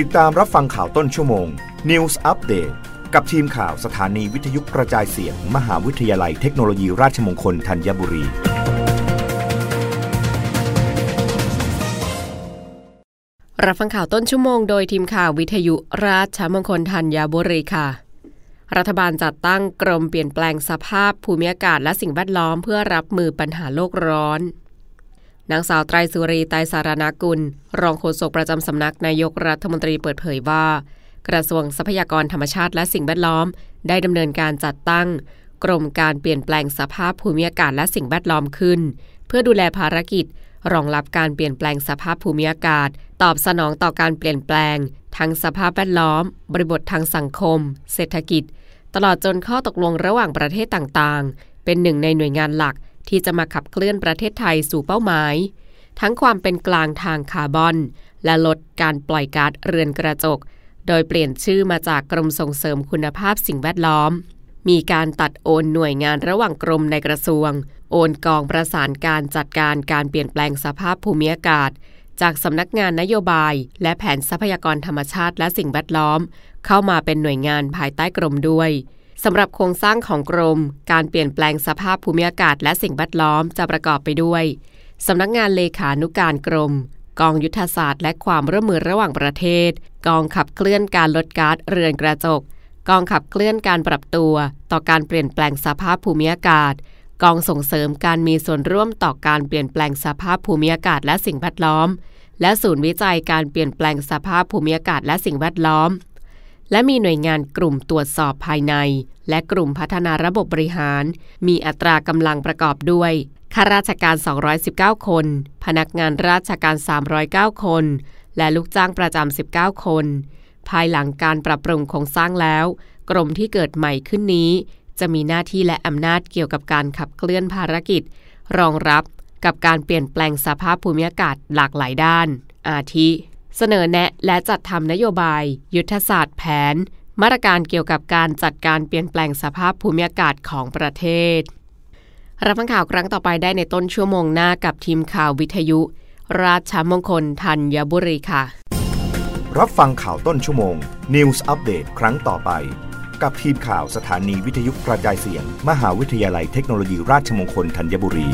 ติดตามรับฟังข่าวต้นชั่วโมง News Update กับทีมข่าวสถานีวิทยุกระจายเสียง มหาวิทยาลัยเทคโนโลยีราชมงคลธัญบุรี รับฟังข่าวต้นชั่วโมงโดยทีมข่าววิทยุราชมงคลธัญบุรีค่ะ รัฐบาลจัดตั้งกรมเปลี่ยนแปลงสภาพภูมิอากาศและสิ่งแวดล้อมเพื่อรับมือปัญหาโลกร้อน นางสาวไตรสุรีไตรสารนากุล รองโฆษกประจำสำนักนายกรัฐมนตรีเปิดเผยว่า กระทรวงทรัพยากรธรรมชาติและสิ่งแวดล้อม ได้ดำเนินการจัดตั้ง กรมการเปลี่ยนแปลงสภาพภูมิอากาศและสิ่งแวดล้อมขึ้น เพื่อดูแลภารกิจ รองรับการเปลี่ยนแปลงสภาพภูมิอากาศ ตอบสนองต่อการเปลี่ยนแปลง ทั้งสภาพแวดล้อม บริบททางสังคม เศรษฐกิจ ตลอดจนข้อตกลงระหว่างประเทศต่างๆ เป็นหนึ่งในหน่วยงานหลัก ที่จะมาขับเคลื่อนประเทศไทยสู่เป้าหมาย ทั้งความเป็นกลางทางคาร์บอน และลดการปล่อยก๊าซเรือนกระจก โดยเปลี่ยนชื่อมาจากกรมส่งเสริมคุณภาพสิ่งแวดล้อม มีการตัดโอนหน่วยงานระหว่างกรมในกระทรวง โอนกองประสานการจัดการการเปลี่ยนแปลงสภาพภูมิอากาศจากสำนักงานนโยบาย และแผนทรัพยากรธรรมชาติและสิ่งแวดล้อม เข้ามาเป็นหน่วยงานภายใต้กรมด้วย สำหรับโครงสร้างของกรม การเปลี่ยนแปลงสภาพภูมิอากาศและสิ่งแวดล้อมจะประกอบไปด้วยสำนักงานเลขานุการกรม กองยุทธศาสตร์ และความร่วมมือระหว่างประเทศ กองขับเคลื่อนการลดก๊าซเรือนกระจก กองขับเคลื่อนการปรับตัว ต่อการเปลี่ยนแปลงสภาพภูมิอากาศ กองส่งเสริมการมีส่วนร่วมต่อการเปลี่ยนแปลงสภาพภูมิอากาศและสิ่งแวดล้อม และศูนย์วิจัยการเปลี่ยนแปลงสภาพภูมิอากาศและสิ่งแวดล้อม และมีหน่วยงานกลุ่มตรวจสอบภายใน และกลุ่มพัฒนาระบบบริหาร มีอัตรากำลังประกอบด้วยข้าราชการ 219 คน พนักงานราชการ 309 คน และลูกจ้างประจำ 19 คน ภายหลังการปรับปรุงโครงสร้างแล้ว กรมที่เกิดใหม่ขึ้นนี้ จะมีหน้าที่และอำนาจเกี่ยวกับการขับเคลื่อนภารกิจ รองรับกับการเปลี่ยนแปลงสภาพภูมิอากาศหลากหลายด้าน อาทิ เสนอแนะและจัดทำนโยบาย ยุทธศาสตร์แผน มาตรการเกี่ยวกับการจัดการเปลี่ยนแปลงสภาพภูมิอากาศของประเทศ รับฟังข่าวครั้งต่อไปได้ในต้นชั่วโมงหน้ากับทีมข่าววิทยุ ราชมงคลธัญบุรีค่ะ รับฟังข่าวต้นชั่วโมง News อัปเดตครั้งต่อไป กับทีมข่าวสถานีวิทยุกระจายเสียง มหาวิทยาลัยเทคโนโลยีราชมงคลธัญบุรี